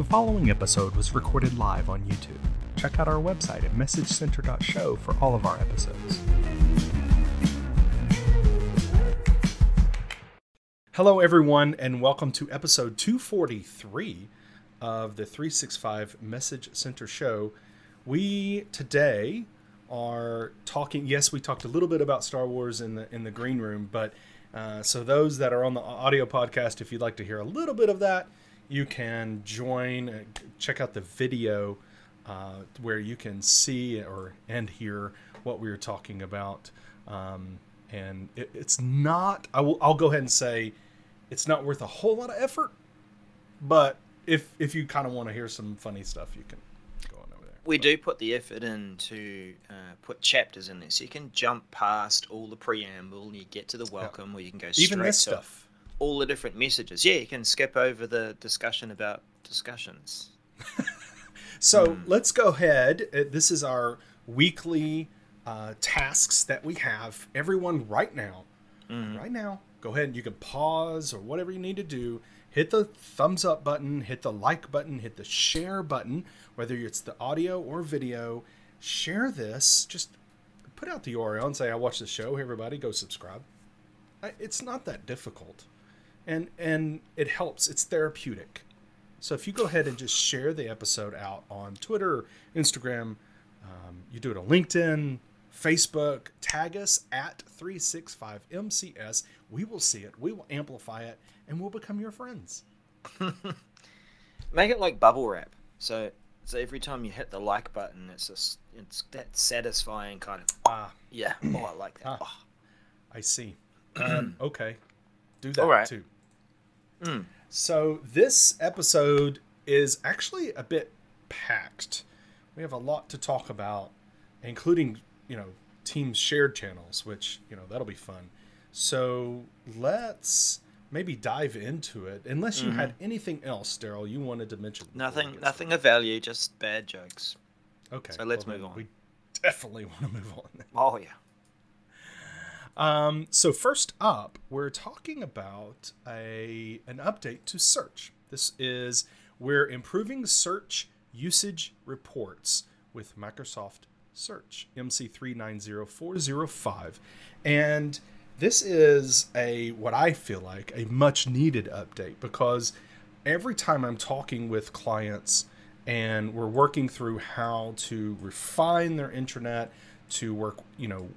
The following episode was recorded live on YouTube. Check out our website at messagecenter.show for all of our episodes. Hello, everyone, and welcome to episode 243 of the 365 Message Center Show. We today are talking. Yes, we talked a little bit about Star Wars in the in the green room, but uh, so those that are on the audio podcast, if you'd like to hear a little bit of that, you can join. Uh, check out the video uh, where you can see or and hear what we were talking about. Um, and it, it's not. I will. I'll go ahead and say, it's not worth a whole lot of effort. But if if you kind of want to hear some funny stuff, you can go on over there. we do put the effort in to uh, put chapters in there, so you can jump past all the preamble, and you get to the welcome, yeah. or you can go straight even this to stuff. All the different messages. Yeah, you can skip over the discussion about discussions. so mm. let's go ahead. Uh, this is our weekly uh, tasks that we have. Everyone, right now, mm. right now, go ahead. You can pause or whatever you need to do hit the thumbs up button, hit the like button, hit the share button, whether it's the audio or video. Share this. Just put out the URL and say, I watched the show. Hey, everybody, go subscribe. It's not that difficult. And, and it helps. It's therapeutic. So if you go ahead and just share the episode out on Twitter, Instagram, um, you do it on LinkedIn, Facebook, tag us at 365MCS. We will see it, we will amplify it, and we'll become your friends. Make it like bubble wrap. So so every time you hit the like button, it's just it's that satisfying kind of ah yeah. Oh, I like that. Ah, oh. I see. Um, okay, do that too. Mm. So this episode is actually a bit packed. We have a lot to talk about, including you know teams shared channels, which you know that'll be fun. So let's maybe dive into it. Unless you mm-hmm. had anything else, Daryl, you wanted to mention. Nothing, nothing of value, just bad jokes. Okay. So let's well, move on. We definitely want to move on. Oh yeah. Um, so first up, we're talking about a an update to search. This is we're improving search usage reports with Microsoft search MC390405. And this is a what I feel like a much needed update because every time I'm talking with clients and we're working through how to refine their intranet to work, you know,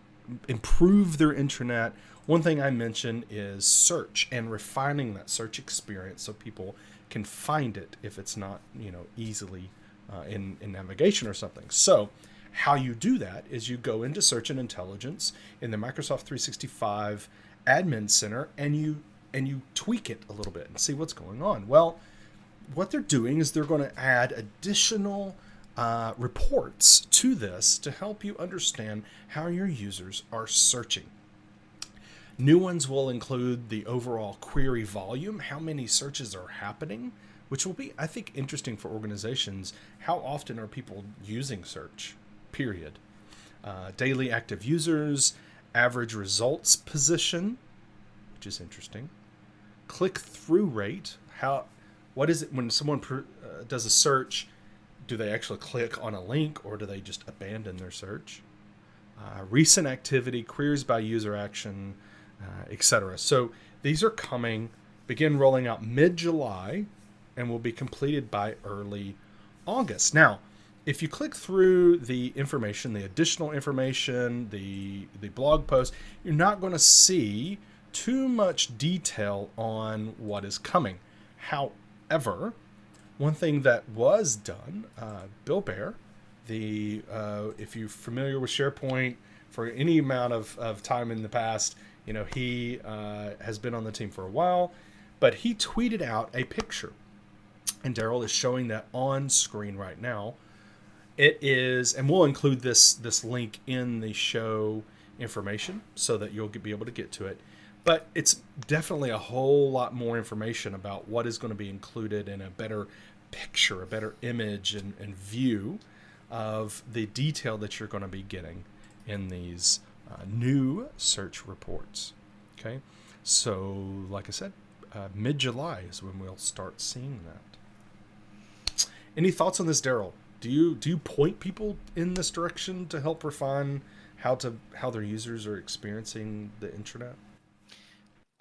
improve their intranet, one thing I mention is search and refining that search experience so people can find it if it's not, you know, easily uh, in, in navigation or something. So, how you do that is you go into search and intelligence in the Microsoft 365 admin center and you and you tweak it a little bit and see what's going on. Well, what they're doing is they're going to add additional uh, reports to this to help you understand how your users are searching. New ones will include the overall query volume, how many searches are happening, which will be, I think, interesting for organizations. How often are people using search? period. Uh, daily active users, average results position, which is interesting. Click through rate. How? What is it when someone per, uh, does a search? Do they actually click on a link or do they just abandon their search? Uh, recent activity, queries by user action, uh, etc. So these are coming, begin rolling out mid July, and will be completed by early August. Now, if you click through the information, the additional information, the the blog post, you're not going to see too much detail on what is coming. However, one thing that was done, uh, Bill Baer, the uh, if you're familiar with SharePoint for any amount of, of time in the past, you know he uh, has been on the team for a while, but he tweeted out a picture, and Daryl is showing that on screen right now it is, and we'll include this this link in the show information so that you'll be able to get to it. But it's definitely a whole lot more information about what is going to be included in a better picture, a better image and, and view of the detail that you're going to be getting in these uh, new search reports. Okay, so like I said, uh, mid July is when we'll start seeing that. any thoughts on this, Daryl? Do you do you point people in this direction to help refine how to how their users are experiencing the intranet?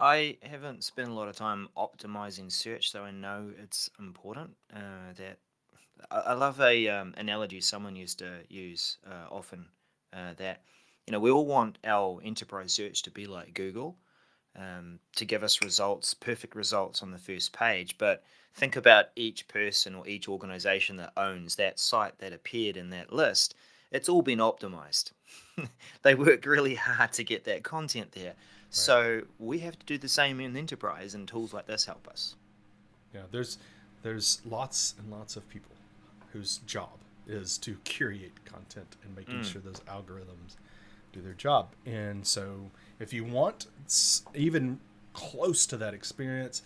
I haven't spent a lot of time optimizing search, though I know it's important. Uh, that I, I love a um, analogy someone used to use uh, often. Uh, that you know we all want our enterprise search to be like Google, um, to give us results, perfect results on the first page. But think about each person or each organization that owns that site that appeared in that list. It's all been optimized. they worked really hard to get that content there. So we have to do the same in enterprise, and tools like this help us. Yeah, there's there's lots and lots of people whose job is to curate content and making mm. sure those algorithms do their job. And so, if you want even close to that experience,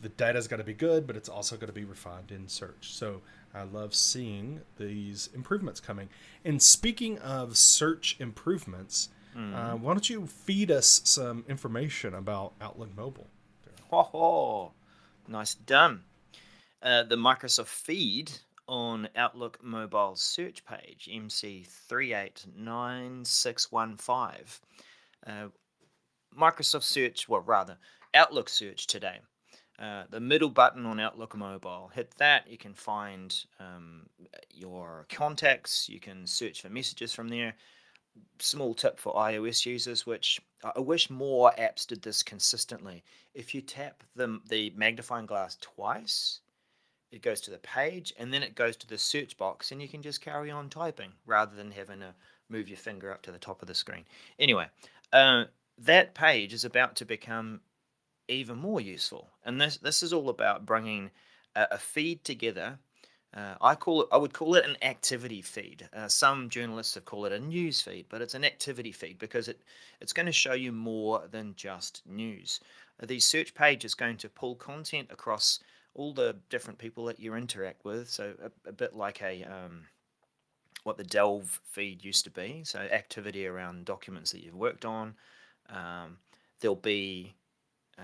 the data's got to be good, but it's also got to be refined in search. So, I love seeing these improvements coming. And speaking of search improvements, mm. uh, why don't you feed us some information about Outlook Mobile? Ho ho! Nice done. Uh, the Microsoft feed on Outlook mobile search page, MC389615. Uh, Microsoft Search, well, rather, Outlook Search today. Uh, the middle button on Outlook Mobile. Hit that. You can find um, your contacts. You can search for messages from there. Small tip for iOS users, which I wish more apps did this consistently. If you tap the, the magnifying glass twice, it goes to the page and then it goes to the search box and you can just carry on typing rather than having to move your finger up to the top of the screen. Anyway, uh, that page is about to become even more useful. And this, this is all about bringing a, a feed together. Uh, I call it. I would call it an activity feed. Uh, some journalists have called it a news feed, but it's an activity feed because it it's going to show you more than just news. Uh, the search page is going to pull content across all the different people that you interact with. So a, a bit like a um, what the Delve feed used to be. So activity around documents that you've worked on. Um, there'll be uh,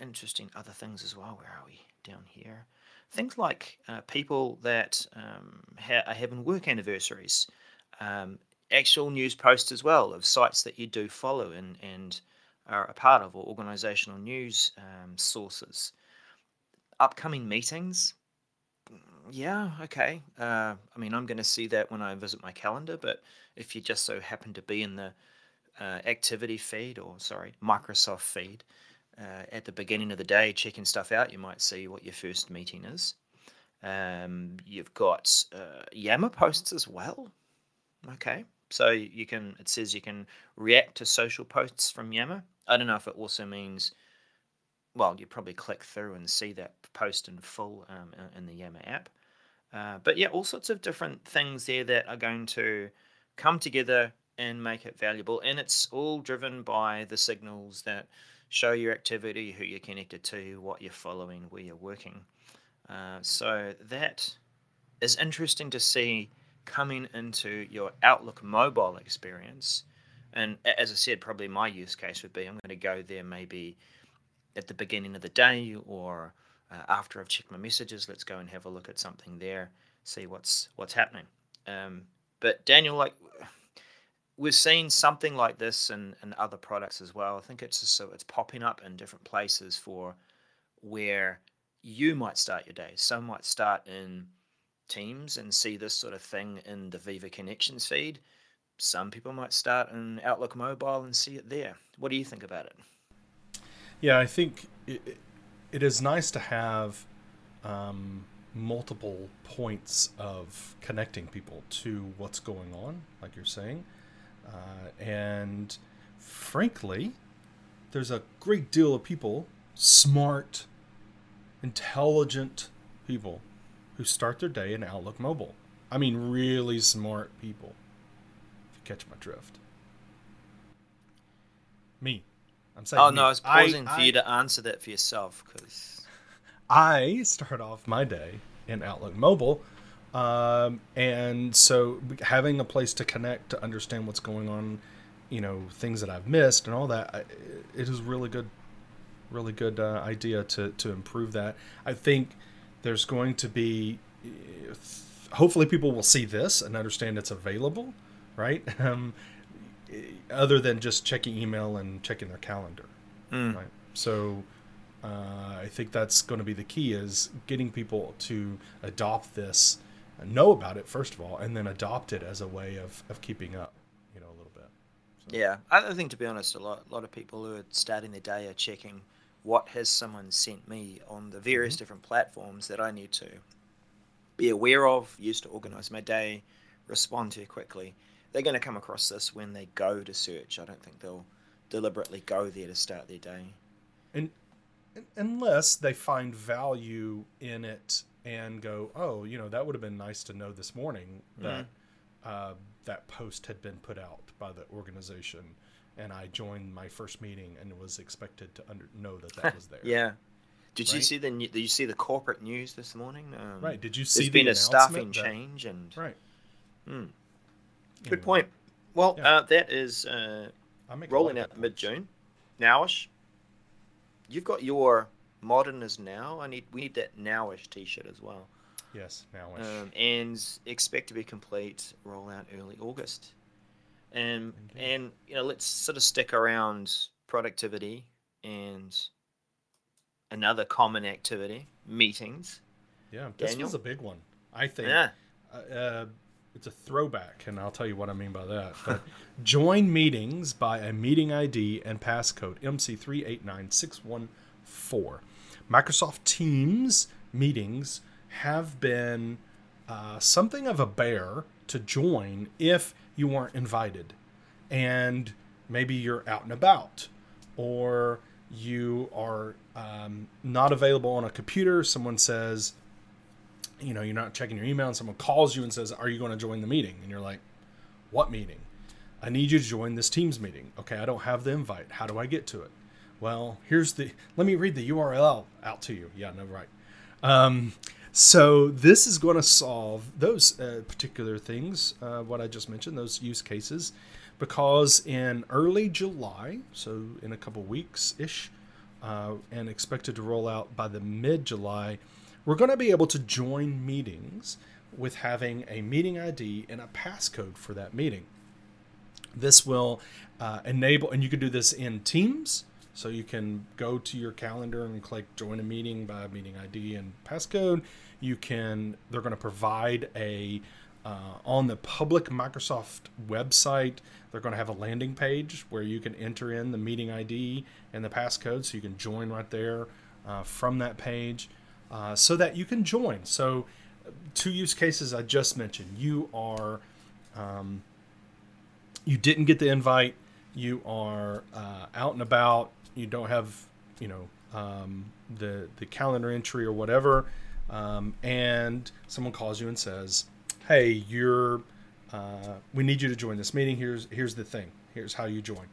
interesting other things as well. Where are we down here? Things like uh, people that um, ha- are having work anniversaries. Um, actual news posts as well of sites that you do follow and, and are a part of or organizational news um, sources upcoming meetings, yeah, okay. Uh, I mean, I'm going to see that when I visit my calendar, but if you just so happen to be in the uh, activity feed or, sorry, Microsoft feed uh, at the beginning of the day checking stuff out, you might see what your first meeting is. Um, you've got uh, Yammer posts as well. Okay. So you can, it says you can react to social posts from Yammer. I don't know if it also means well, you probably click through and see that post in full um, in the Yammer app. Uh, but yeah, all sorts of different things there that are going to come together and make it valuable. And it's all driven by the signals that show your activity, who you're connected to, what you're following, where you're working. Uh, so that is interesting to see coming into your Outlook mobile experience. And as I said, probably my use case would be I'm going to go there maybe at the beginning of the day or uh, after I've checked my messages, let's go and have a look at something there, see what's what's happening. Um, but Daniel, like we've seen something like this in, in other products as well. I think it's just, so it's popping up in different places for where you might start your day. Some might start in Teams and see this sort of thing in the Viva Connections feed. Some people might start in Outlook Mobile and see it there. What do you think about it? Yeah, I think it, it is nice to have um, multiple points of connecting people to what's going on, like you're saying. Uh, and frankly, there's a great deal of people, smart, intelligent people, who start their day in Outlook Mobile. I mean, really smart people, if you catch my drift. Me. I'm saying. Oh no, I was pausing I, for I, you to answer that for yourself because I start off my day in Outlook Mobile, um, and so having a place to connect to understand what's going on, you know, things that I've missed and all that, it is really good, really good uh, idea to to improve that. I think there's going to be hopefully people will see this and understand it's available, right? Um, other than just checking email and checking their calendar, Mm. right? So uh, I think that's going to be the key is getting people to adopt this, know about it first of all, and then adopt it as a way of, of keeping up, you know, a little bit. So, Yeah, I think to be honest, a lot, a lot of people who are starting their day are checking what has someone sent me on the various Mhm. different platforms that I need to be aware of, use to organize my day, respond to quickly. They're going to come across this when they go to search. I don't think they'll deliberately go there to start their day. Un- unless they find value in it and go, oh, you know, that would have been nice to know this morning that uh, that post had been put out by the organization, and I joined my first meeting and was expected to under- know that that was there. Yeah. Did you see the new- Did you see the corporate news this morning? Um, Right. Did you see There's the been a staffing that- change, and Right. Hmm. good Anyway, point. Well, Yeah. uh, that is uh, I make a lot rolling out mid June, Nowish. You've got your modern is now. I need we need that nowish T-shirt as well. Yes. Now. Um, and expect to be complete rollout early August. And Indeed. and you know let's sort of stick around productivity and another common activity meetings. yeah. This Daniel? was a big one. I think. Yeah. uh, uh, it's a throwback, and I'll tell you what I mean by that. But join meetings by a meeting ID and passcode MC389614. Microsoft Teams meetings have been uh, something of a bear to join if you weren't invited, and maybe you're out and about, or you are um, not available on a computer. Someone says, you know, you're not checking your email and someone calls you and says, Are you going to join the meeting? And you're like, What meeting? I need you to join this Teams meeting. Okay, I don't have the invite. How do I get to it? Well, here's the, let me read the URL out to you. Yeah, no, right. Um, so this is going to solve those uh, particular things, uh, what I just mentioned, those use cases, because in early July, so in a couple weeks ish, uh, and expected to roll out by the mid July, we're going to be able to join meetings with having a meeting ID and a passcode for that meeting. This will uh, enable, and you can do this in Teams. So you can go to your calendar and click join a meeting by meeting ID and passcode. You can, they're going to provide a, uh, on the public Microsoft website, they're going to have a landing page where you can enter in the meeting ID and the passcode so you can join right there uh, from that page uh, so that you can join. So, two use cases I just mentioned. You are, um, you didn't get the invite. You are uh, out and about. You don't have, you know, um, the the calendar entry or whatever, um, and someone calls you and says, "Hey, you're, uh, we need you to join this meeting. Here's here's the thing. Here's how you join."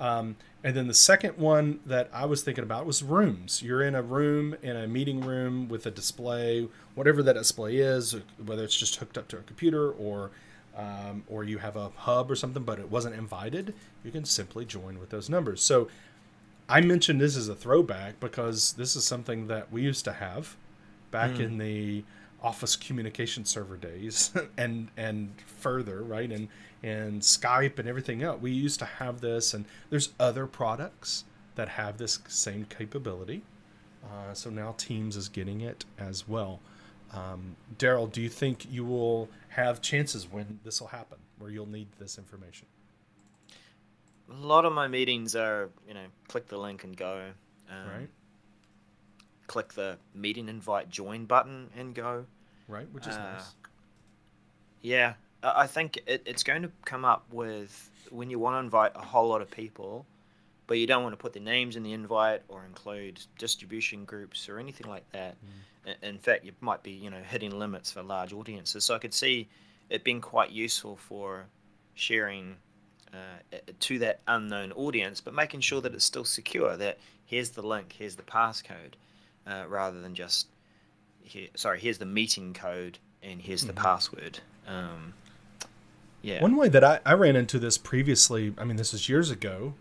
Um, and then the second one that I was thinking about was rooms. You're in a room, in a meeting room with a display, whatever that display is, whether it's just hooked up to a computer or um, or you have a hub or something, but it wasn't invited. You can simply join with those numbers. So I mentioned this as a throwback because this is something that we used to have back in the Office communication server days and and further, right? And and Skype and everything else. We used to have this, and there's other products that have this same capability. Uh, so now Teams is getting it as well. Um, Daryl, do you think you will have chances when this will happen, where you'll need this information? A lot of my meetings are, you know, click the link and go. Um, Right. Click the meeting invite join button and go. Right, which is Uh, nice. Yeah, I think it, it's going to come up with when you want to invite a whole lot of people, but you don't want to put their names in the invite or include distribution groups or anything like that. Mm. In fact, you might be, you know, hitting limits for large audiences. So I could see it being quite useful for sharing uh, to that unknown audience, but making sure that it's still secure. That here's the link, here's the passcode, uh, rather than just here. Sorry, here's the meeting code and here's the Mhm. password. Um, yeah. One way that I, I ran into this previously, I mean, this was years ago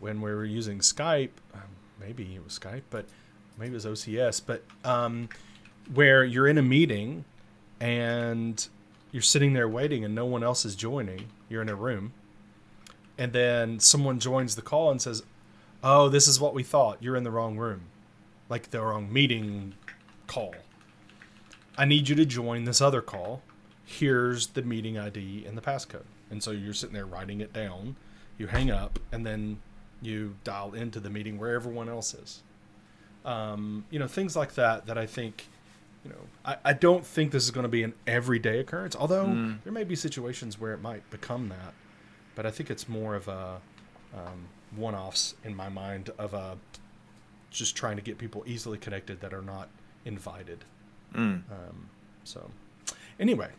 when we were using Skype. Um, maybe it was Skype, but maybe it was OCS. But um, where you're in a meeting and you're sitting there waiting and no one else is joining. You're in a room. And then someone joins the call and says, "Oh, this is what we thought. You're in the wrong room." Like the wrong meeting call. I need you to join this other call. Here's the meeting ID and the passcode. And so you're sitting there writing it down. You hang up and then you dial into the meeting where everyone else is. Um, you know, things like that that I think, you know, I, I don't think this is going to be an everyday occurrence, although Mm. there may be situations where it might become that. But I think it's more of a um, one offs in my mind of a just trying to get people easily connected that are not invited. Mm. Um, so, anyway,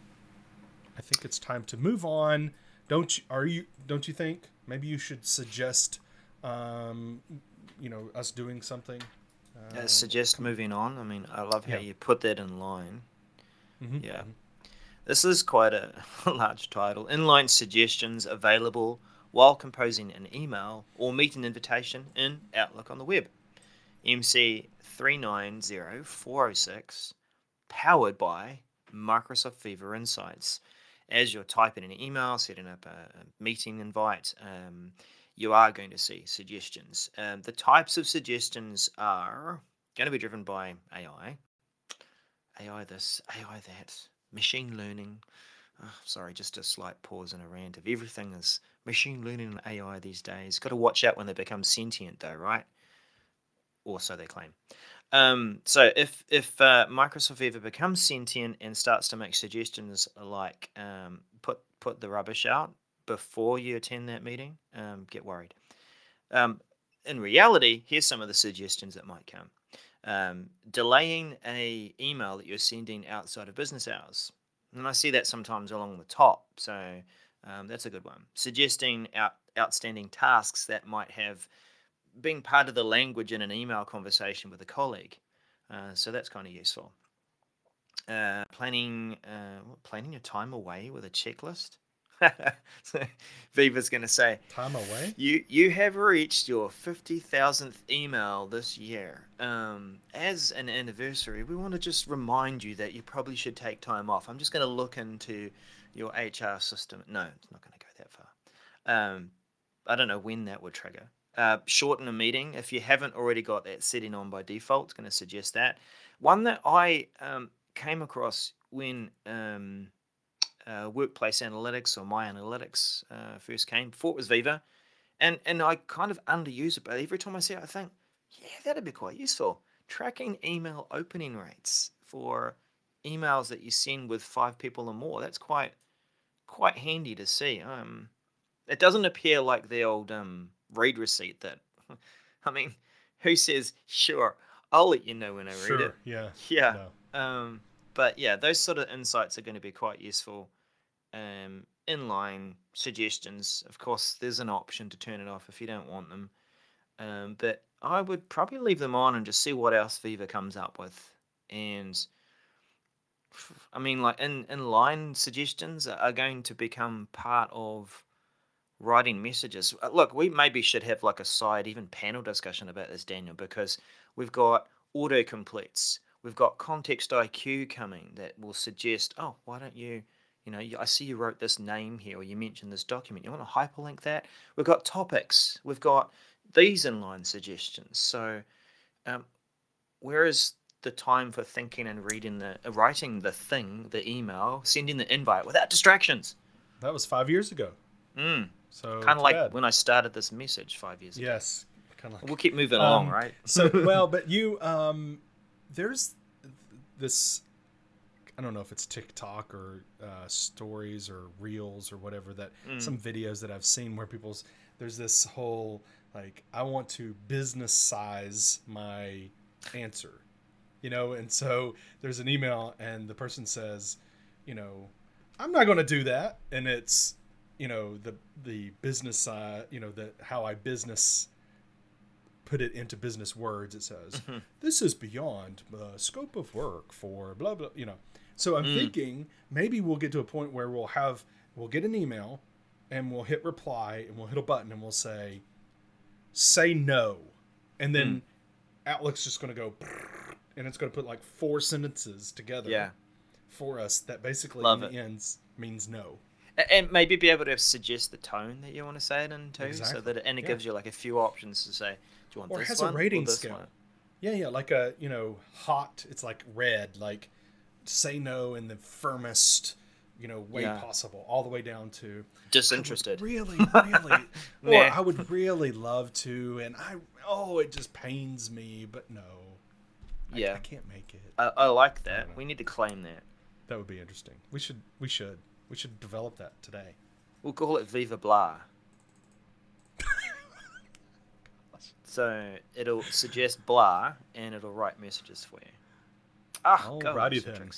I think it's time to move on. Don't you? Are you? Don't you think? Maybe you should suggest, um, you know, us doing something. Uh, Uh, suggest moving on. I mean, I love how Yeah. you put that in line. mhm, Yeah. mhm. This is quite a large title. Inline suggestions available while composing an email or meeting invitation in Outlook on the web. MC 390406, powered by Microsoft Viva Insights. As you're typing an email, setting up a meeting invite, um, you are going to see suggestions. Um, the types of suggestions are going to be driven by AI. AI this, AI that, machine learning. Oh, sorry, just a slight pause and a rant. If everything is machine learning and AI these days, got to watch out when they become sentient, though, right? Or so they claim. Um, so if if uh, Microsoft ever becomes sentient and starts to make suggestions like um, put put the rubbish out before you attend that meeting, um, get worried. Um, in reality, here's some of the suggestions that might come um, delaying a email that you're sending outside of business hours. And I see that sometimes along the top. So um, that's a good one. Suggesting out, outstanding tasks that might have been part of the language in an email conversation with a colleague. Uh, so that's kind of useful. Uh, planning uh, planning your time away with a checklist. Viva's going to say, Time away. you you have reached your fifty thousandth email this year. Um, as an anniversary, we want to just remind you that you probably should take time off. I'm just going to look into your HR system. No, it's not going to go that far. Um, I don't know when that would trigger. Uh, shorten a meeting if you haven't already got that setting on by default. It's going to suggest that. One that I um, came across when um, uh, Workplace Analytics or My Analytics uh, first came before it was Viva, and and I kind of underuse it, but every time I see it, I think, yeah, that'd be quite useful. Tracking email opening rates for emails that you send with five people or more. That's quite quite handy to see. Um, it doesn't appear like the old um read receipt that, I mean, who says sure? I'll let you know when I read it. Yeah. Yeah. No. Um, but yeah, those sort of insights are going to be quite useful. Um, inline suggestions, of course, there's an option to turn it off if you don't want them. Um, but I would probably leave them on and just see what else Viva comes up with. And I mean, like in inline suggestions are going to become part of writing messages. Uh, Look, we maybe should have like a side, even panel discussion about this, Daniel, because we've got auto completes. We've got context IQ coming that will suggest, oh, why don't you, you know, I see you wrote this name here or you mentioned this document. You want to hyperlink that? We've got topics. We've got these inline suggestions. So, um, where is the time for thinking and reading the, uh, writing the thing, the email, sending the invite without distractions? That was five years ago. Mm, So kind of like bad. when I started this message five years ago. Yes. Kind of like We'll keep moving along, Um, right? so well, but you um, there's this. I don't know if it's TikTok or uh, stories or reels or whatever that Mm. some videos that I've seen where people's there's this whole like I want to business size my answer, you know, and so there's an email and the person says, you know, I'm not going to do that, and it's you know the the business side, you know the how I business put it into business words, it says, Mhm. this is beyond the scope of work for blah, blah, you know. So I'm Mm. thinking maybe we'll get to a point where we'll have, we'll get an email and we'll hit reply and we'll hit a button and we'll say, say no. And then Hmm. Outlook's just going to go, and it's going to put like four sentences together. Yeah. for us that basically Love in the it. ends means no. And maybe be able to suggest the tone that you want to say it in too, Exactly, so that it, and it yeah. gives you like a few options to say, do you want Or it this has a rating or this scale. one? Yeah, yeah, like a you know hot. It's like red, like say no in the firmest you know way Yeah. possible, all the way down to Disinterested. Really, really, or Nah. I would really love to, and I oh it just pains me, but no, Yeah. I can't make it. I, I like that. know. We need to claim that. That would be interesting. We should, we should, we should develop that today. We'll call it Viva Blah. so it'll suggest blah and it'll write messages for you. Ah, go, Alrighty Citrix. then.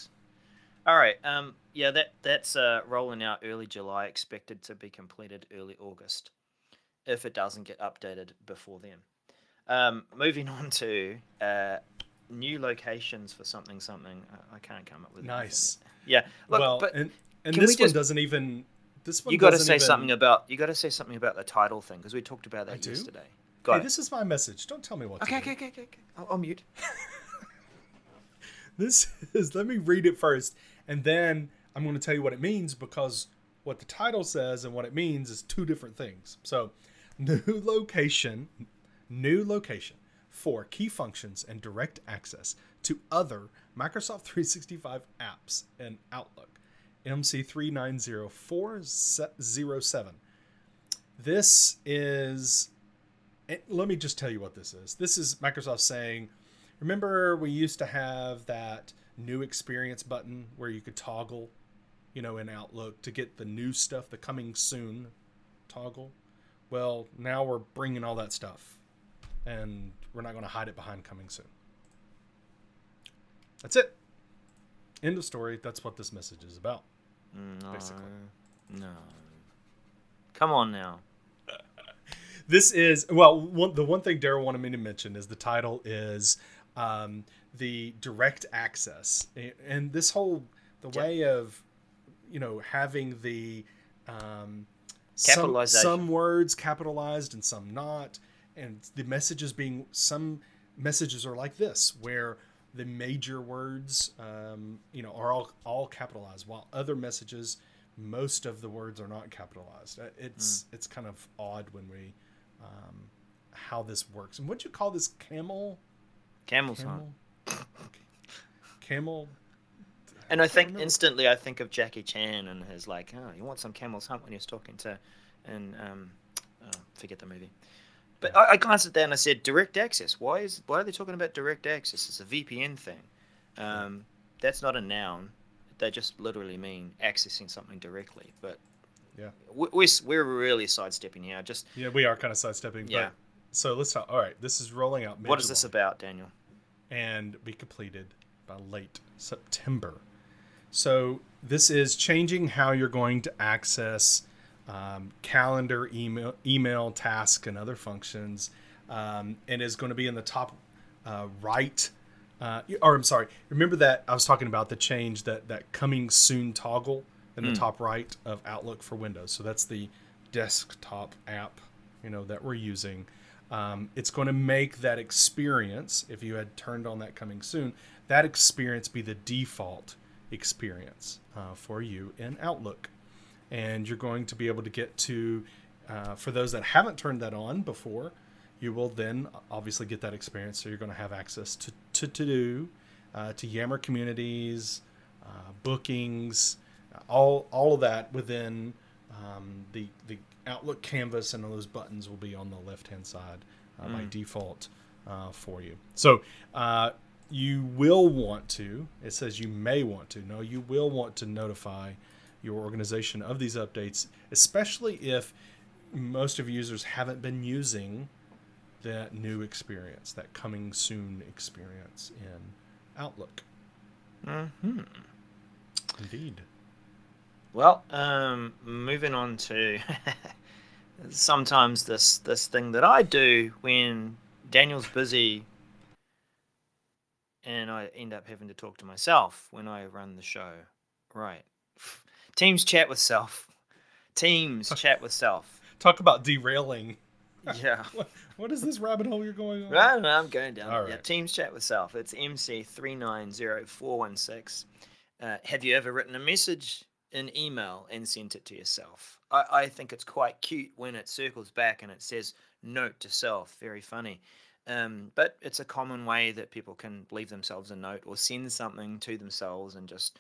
All right. Um. Yeah. That that's uh, rolling out early July. Expected to be completed early August, if it doesn't get updated before then. Um. Moving on to uh, new locations for something something. I, I can't come up with. anything. Nice. Yeah. Look, well, but and and this one doesn't even. This one you got to say even- something about you got to say something about the title thing because we talked about that I do? yesterday. Hey, Got it. this is my message. Don't tell me what. Okay, do. okay, okay, okay, okay. I'll, I'll mute. This is. Let me read it first, and then I'm going to tell you what it means because what the title says and what it means is two different things. So, new location, new location for key functions and direct access to other Microsoft 365 apps and Outlook. MC390407. This is eh, let me just tell you what this is. This is Microsoft saying, remember we used to have that new experience button where you could toggle, you know, in Outlook to get the new stuff, the coming soon toggle. Well, now we're bringing all that stuff, and we're not going to hide it behind coming soon. That's it. End of story. That's what this message is about. No, Basically. Uh, no. Come on now. this is well one, the one thing daryl wanted me to mention is the title is um, the direct access. And this whole the Yeah. way of you know having the um, some, some words capitalized and some not and the messages being some messages are like this where the major words um, you know are all all capitalized while other messages most of the words are not capitalized. Uh, it's it's kind of odd when we um, how this works. And what'd you call this camel Camel's hunt. camel camel And I think remember. instantly I think of Jackie Chan and his like, oh, you want some Camel's Hunt when he was talking to, and um, oh, forget the movie. But I, I glanced at that and I said, direct access. Why is why are they talking about direct access? It's a VPN thing. Um, that's not a noun. They just literally mean accessing something directly. But Yeah. we, we're we're really sidestepping here. Just yeah we are kind of sidestepping Yeah. but so let's talk all right this is rolling out what is this mid-July. about, Daniel? And be completed by late September. So this is changing how you're going to access um, calendar, email, email, task, and other functions, um, and is going to be in the top uh, right. Uh, or I'm sorry. Remember that I was talking about the change that that coming soon toggle in the top right of Outlook for Windows. So that's the desktop app, you know, that we're using. Um, it's going to make that experience, if you had turned on that coming soon, that experience be the default experience uh, for you in Outlook. And you're going to be able to get to, uh, for those that haven't turned that on before, you will then obviously get that experience. So you're going to have access to to, to do, uh, to Yammer communities, uh, bookings, all all of that within um, the the Outlook canvas, and all those buttons will be on the left hand side uh, by default uh, for you. So uh, you will want to. It says you may want to. No, you will want to notify your organization of these updates, especially if most of users haven't been using that new experience, that coming soon experience in Outlook. hmm Indeed. Well, um, moving on to sometimes this this thing that I do when Daniel's busy, and I end up having to talk to myself when I run the show. Right, Teams chat with self. Teams chat with self. Talk about derailing. Yeah. What, what is this rabbit hole you're going on? Right, I'm going down. All Yeah. Teams chat with self. It's MC three nine zero four one six. Uh, have you ever written a message in email and sent it to yourself? I, I think it's quite cute when it circles back and it says note to self. Very funny. Um, but it's a common way that people can leave themselves a note or send something to themselves and just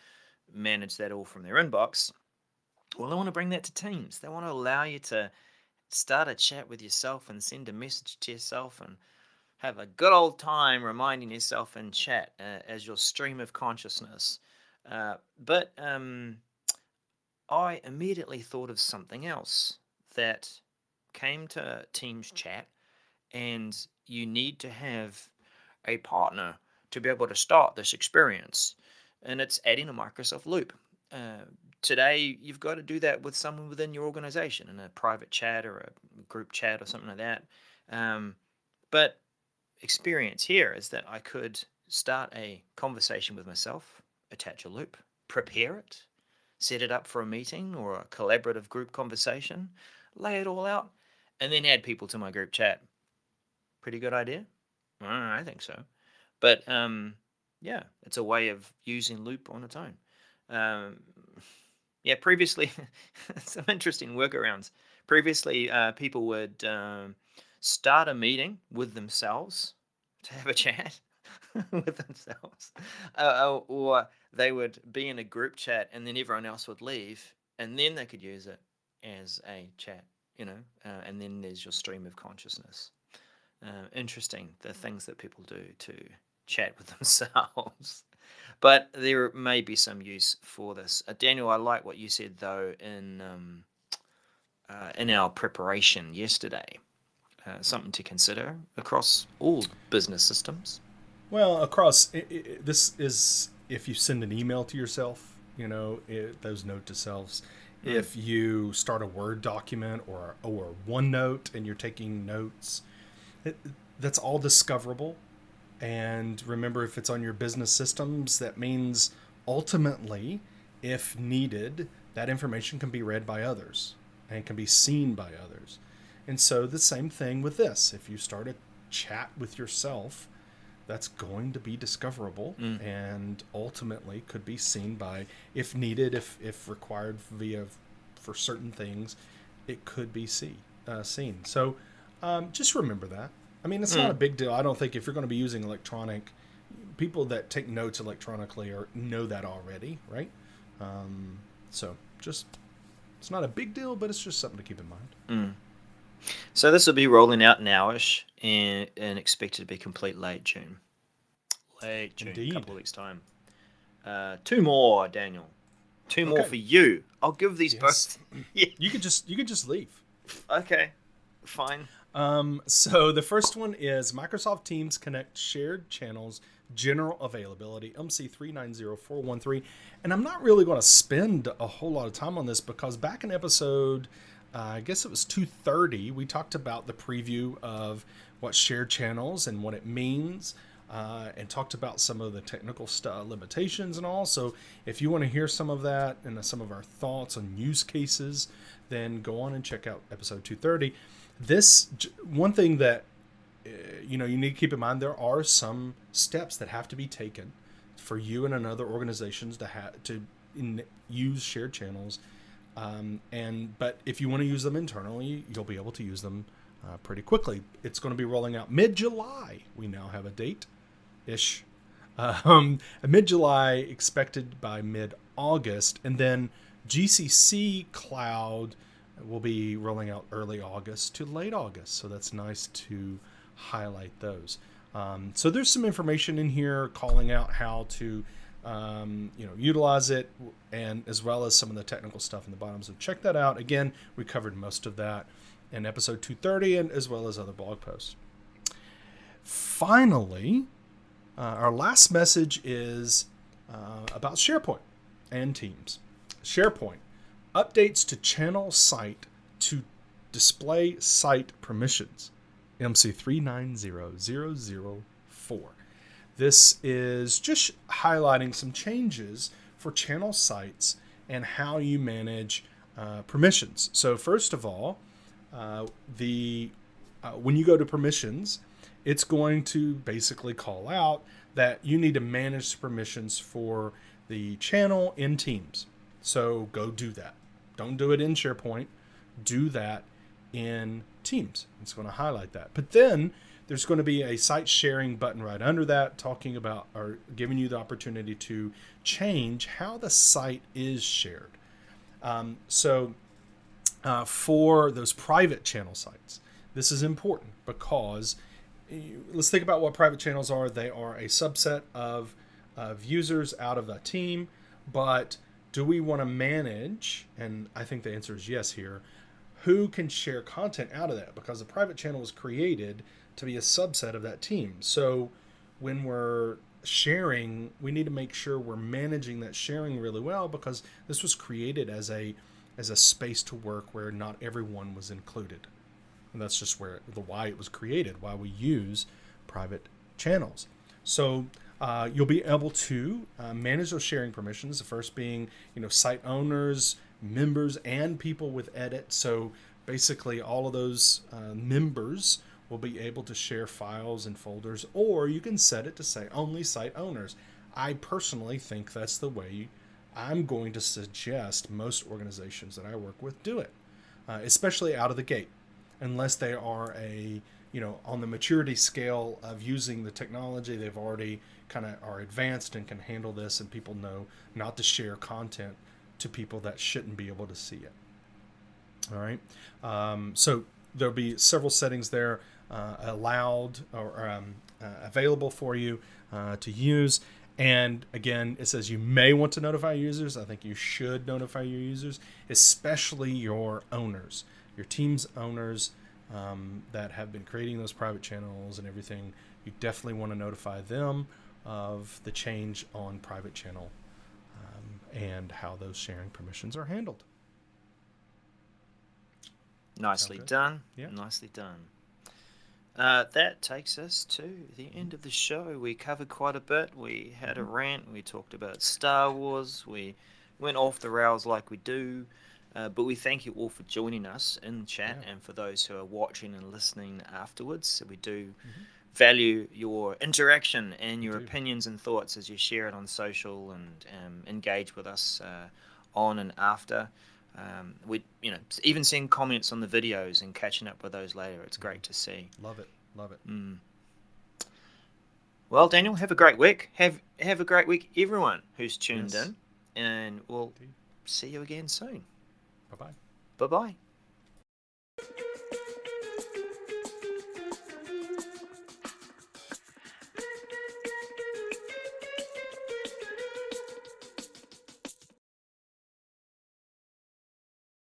manage that all from their inbox. Well, they want to bring that to Teams. They want to allow you to start a chat with yourself and send a message to yourself and have a good old time reminding yourself in chat uh, as your stream of consciousness. Uh, but um, I immediately thought of something else that came to Teams chat, and you need to have a partner to be able to start this experience, and it's adding a Microsoft Loop. Uh, today, you've got to do that with someone within your organization in a private chat or a group chat or something like that. Um, but experience here is that I could start a conversation with myself, attach a loop, prepare it, set it up for a meeting or a collaborative group conversation, lay it all out, and then add people to my group chat. Pretty good idea? I think so. But um, yeah, it's a way of using Loop on its own. Um, yeah, previously, some interesting workarounds. Previously, uh, people would um, start a meeting with themselves to have a chat with themselves, uh, or they would be in a group chat and then everyone else would leave, and then they could use it as a chat, you know, uh, and then there's your stream of consciousness. Uh, interesting the things that people do to chat with themselves. but there may be some use for this. Uh, Daniel, I like what you said though in um, uh, in our preparation yesterday. Uh, something to consider across all business systems. Well, across it, it, this is if you send an email to yourself, you know it, those note to selves. Mm. If you start a Word document or or OneNote and you're taking notes, that's all discoverable. And remember, if it's on your business systems, that means ultimately, if needed, that information can be read by others and can be seen by others. And so the same thing with this. If you start a chat with yourself, that's going to be discoverable mm. and ultimately could be seen by if needed if if required via for certain things it could be see uh, seen so um, just remember that i mean it's mm. not a big deal i don't think if you're going to be using electronic people that take notes electronically or know that already right um, so just it's not a big deal but it's just something to keep in mind mm. So this will be rolling out nowish and, and expected to be complete late June. Late June, a couple of weeks time. Uh, two more, Daniel. Two okay. more for you. I'll give these yes. both. yeah. You could just you could just leave. Okay, fine. Um, so the first one is Microsoft Teams Connect shared channels general availability MC390413 and I'm not really going to spend a whole lot of time on this because back in episode uh, I guess it was 2:30. We talked about the preview of what shared channels and what it means, uh, and talked about some of the technical limitations and all. So if you want to hear some of that and some of our thoughts on use cases, then go on and check out episode 230. This one thing that uh, you know you need to keep in mind there are some steps that have to be taken for you and another organizations to have to in, use shared channels um, and but if you want to use them internally, you'll be able to use them uh, pretty quickly. It's going to be rolling out mid July. We now have a date ish. Um, mid July, expected by mid August, and then GCC Cloud will be rolling out early August to late August. So that's nice to highlight those. Um, so there's some information in here calling out how to um, you know, utilize it, and as well as some of the technical stuff in the bottom. So check that out. Again, we covered most of that in episode 230, and as well as other blog posts. Finally, uh, our last message is uh, about SharePoint and Teams. SharePoint updates to channel site to display site permissions. MC390004. This is just highlighting some changes for channel sites and how you manage uh, permissions. So first of all, uh, the uh, when you go to permissions, it's going to basically call out that you need to manage permissions for the channel in Teams. So go do that. Don't do it in SharePoint. Do that in Teams. It's going to highlight that. But then there's going to be a site sharing button right under that, talking about or giving you the opportunity to change how the site is shared. Um, so uh, for those private channel sites, this is important because let's think about what private channels are. They are a subset of, of users out of a team, but do we want to manage? And I think the answer is yes here. Who can share content out of that? Because the private channel was created to be a subset of that team. So when we're sharing, we need to make sure we're managing that sharing really well because this was created as a as a space to work where not everyone was included. And that's just where the why it was created, why we use private channels. So uh, you'll be able to uh, manage those sharing permissions. The first being, you know, site owners, members, and people with edit. So basically, all of those uh, members will be able to share files and folders, or you can set it to say only site owners. I personally think that's the way I'm going to suggest most organizations that I work with do it, uh, especially out of the gate, unless they are a you know on the maturity scale of using the technology they've already kind of are advanced and can handle this and people know not to share content to people that shouldn't be able to see it. All right? Um, so there'll be several settings there allowed or um, uh, available for you uh, to use and again, it says you may want to notify users. I think you should notify your users, especially your owners, your team's owners um, that have been creating those private channels and everything. You definitely want to notify them of the change on private channel um, and how those sharing permissions are handled. Nicely done. Yeah. Nicely done. Uh, that takes us to the end of the show. We covered quite a bit. We had a mm-hmm. rant. We talked about Star Wars. We went off the rails like we do. Uh, but we thank you all for joining us in chat yeah. and for those who are watching and listening afterwards. So we do mm-hmm. value your interaction and your opinions and thoughts as you share it on social and um, engage with us uh, on and after. Um, we, you know, even seeing comments on the videos and catching up with those later. It's great to see. Love it, love it. Mm. Well, Daniel, have a great week. Have have a great week, everyone who's tuned yes. in, and we'll see you again soon. Bye bye. Bye bye.